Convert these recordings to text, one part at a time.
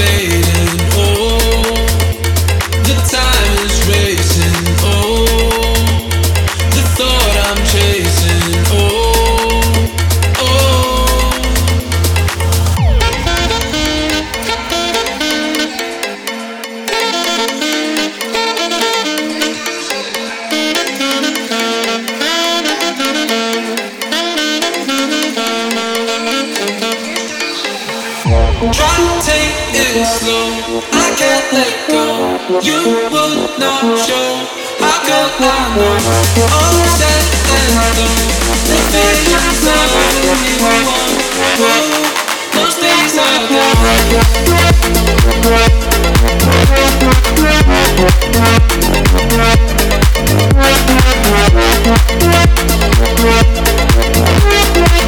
fading. you would not show. How could I know? All that and done. The things feeling's not anymore. Whoa, those things are gone.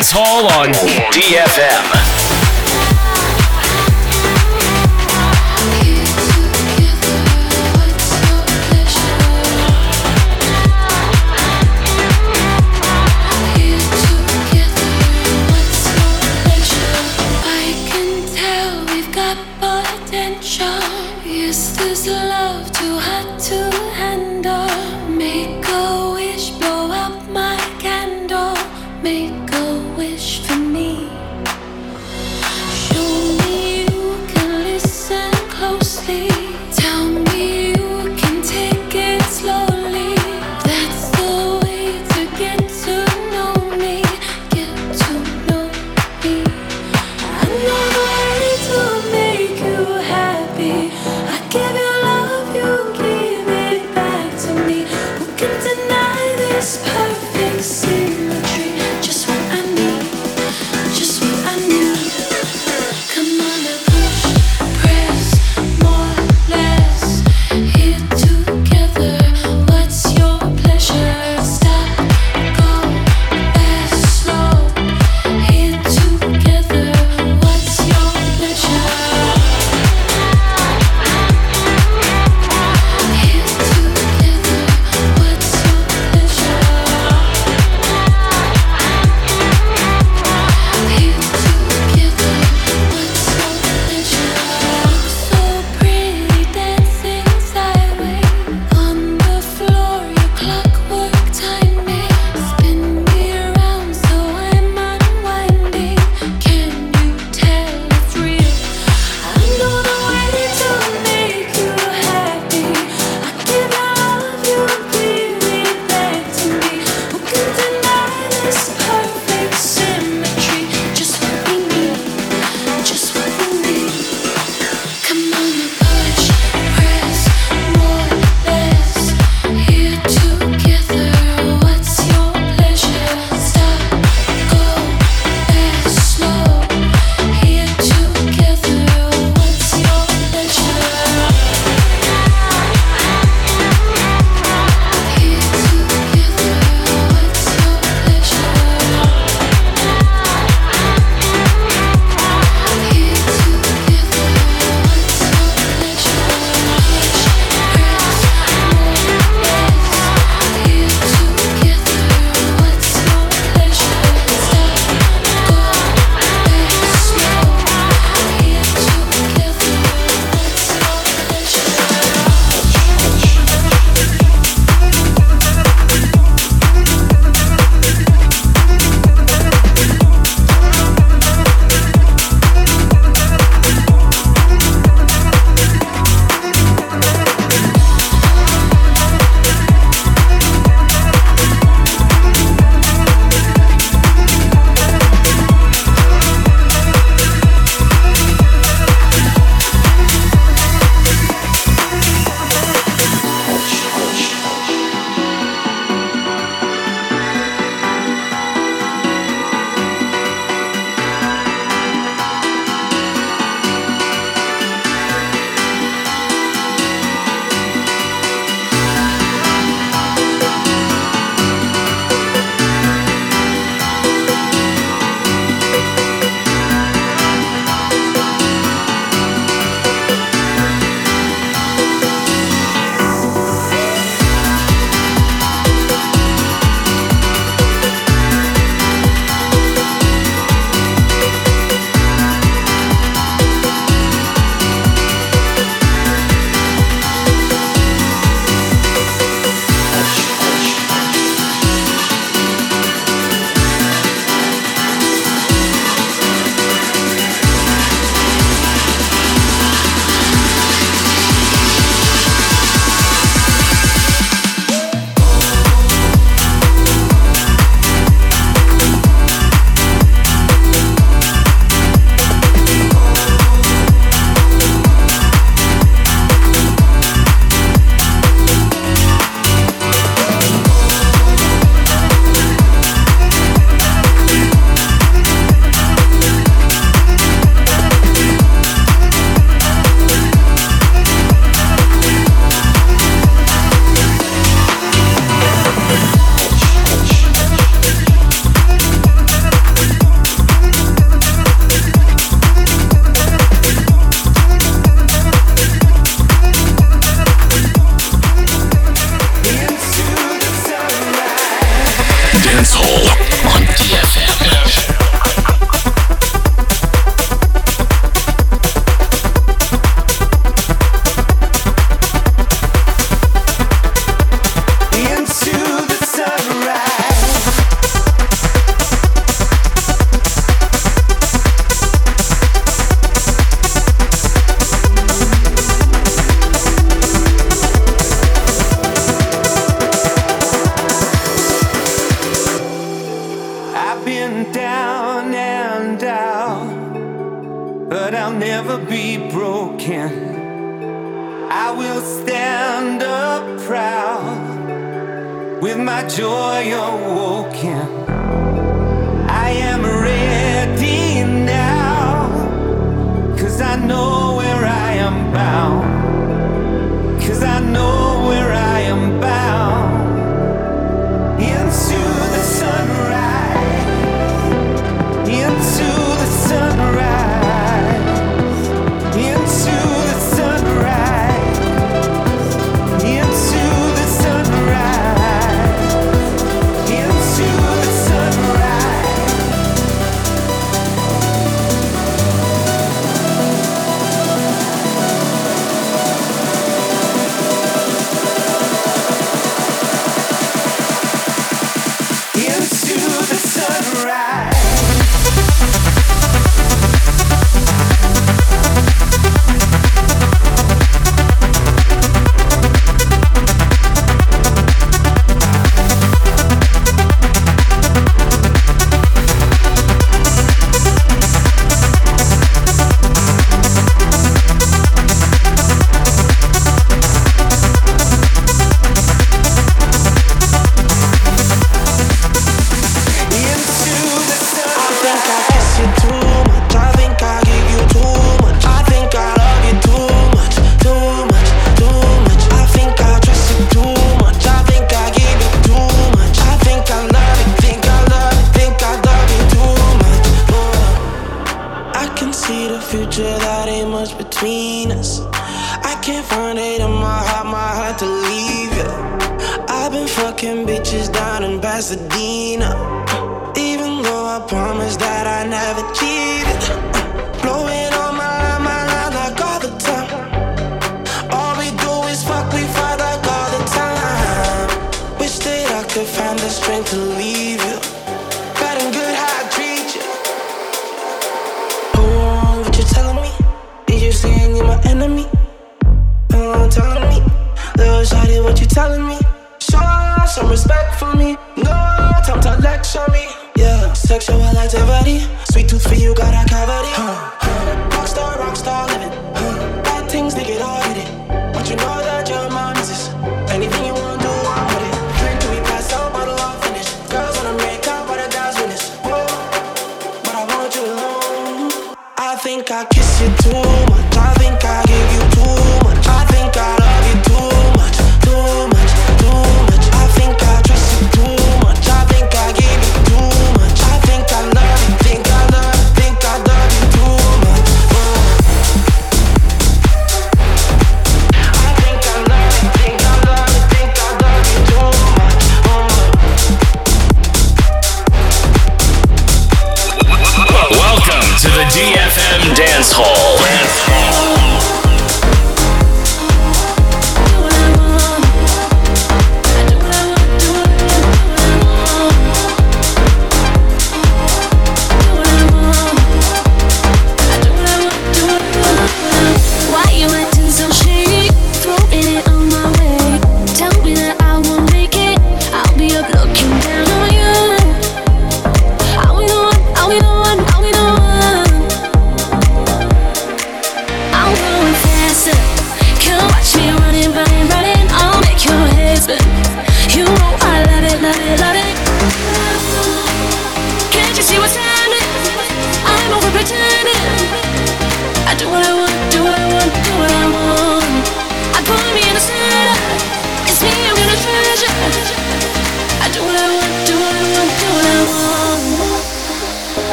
Dance Hall on DFM.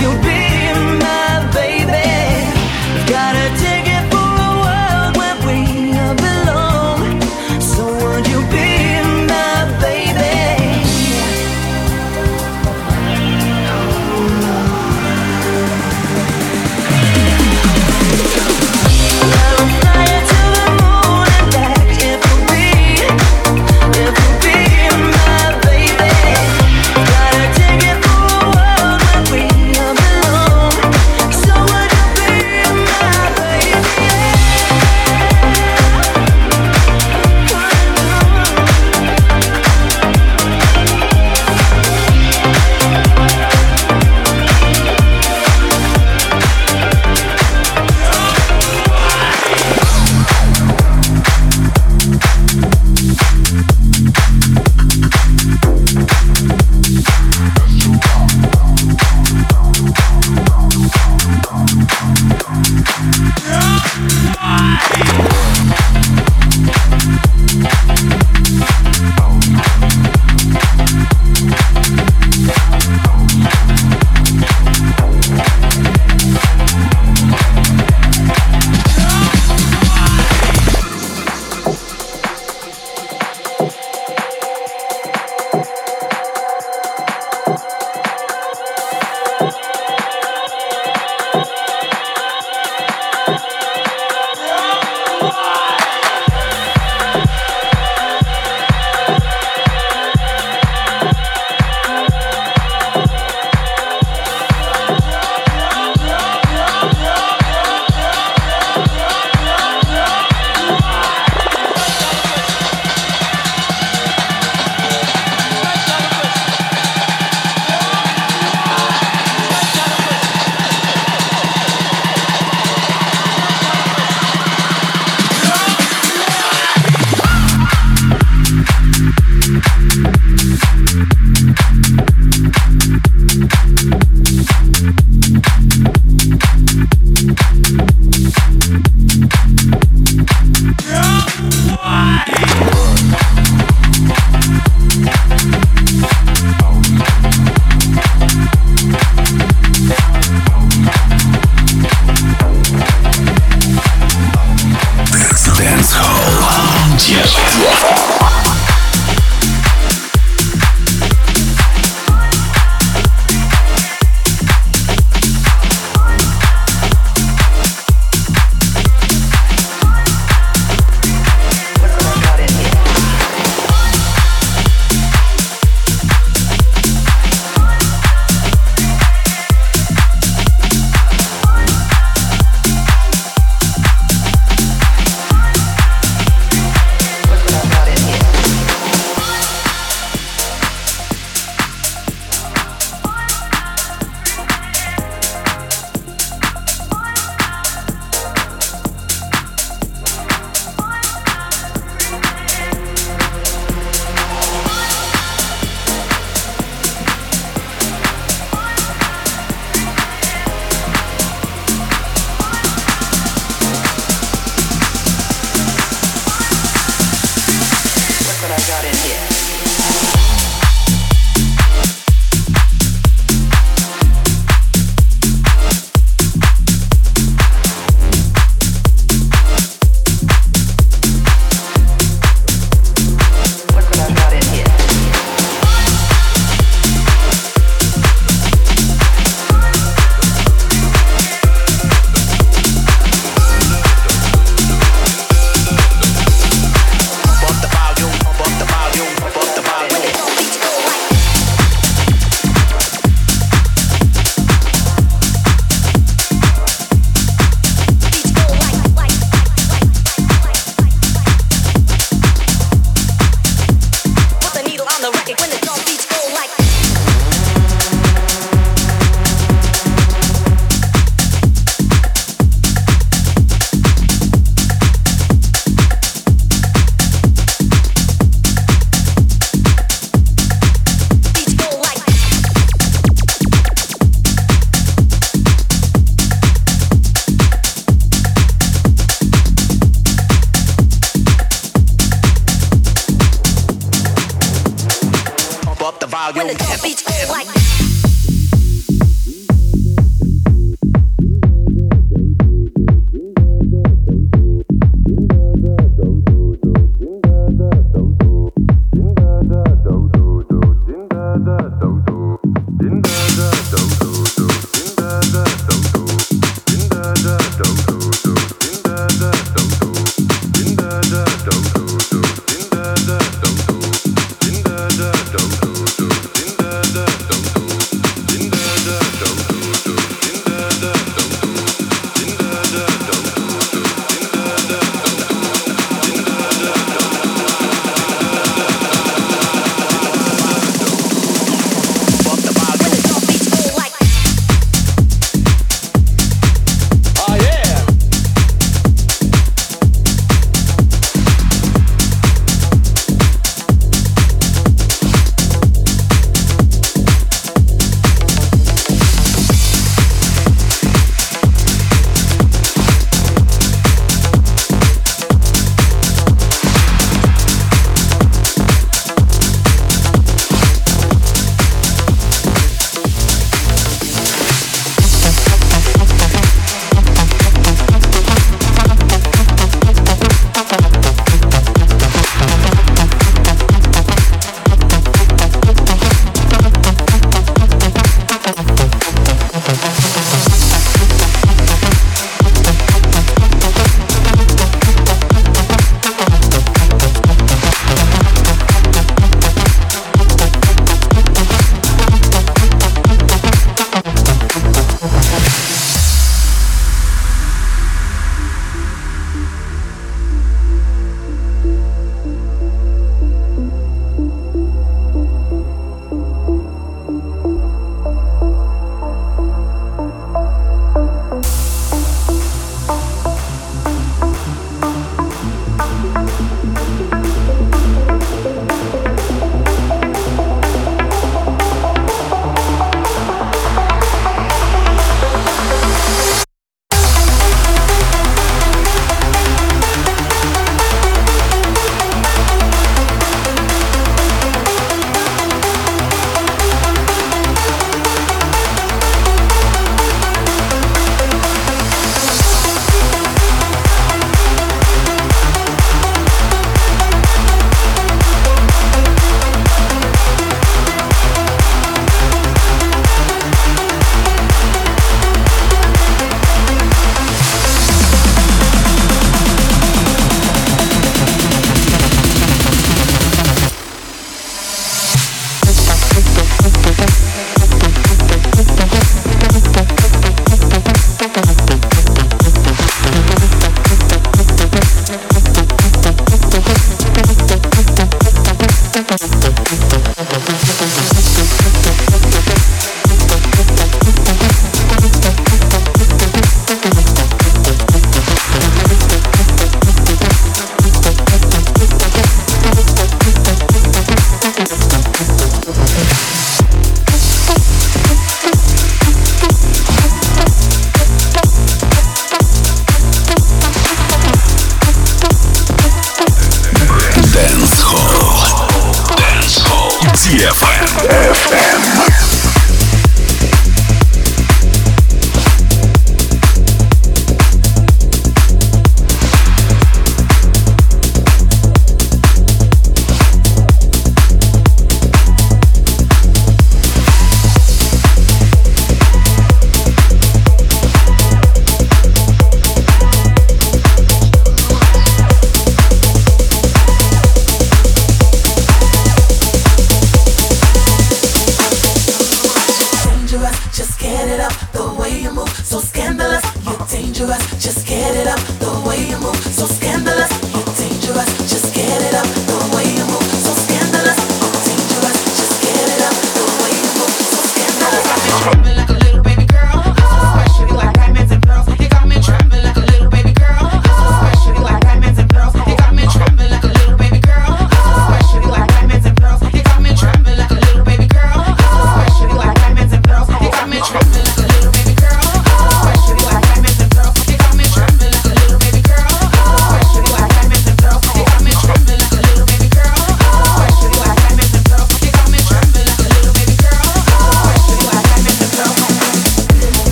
You.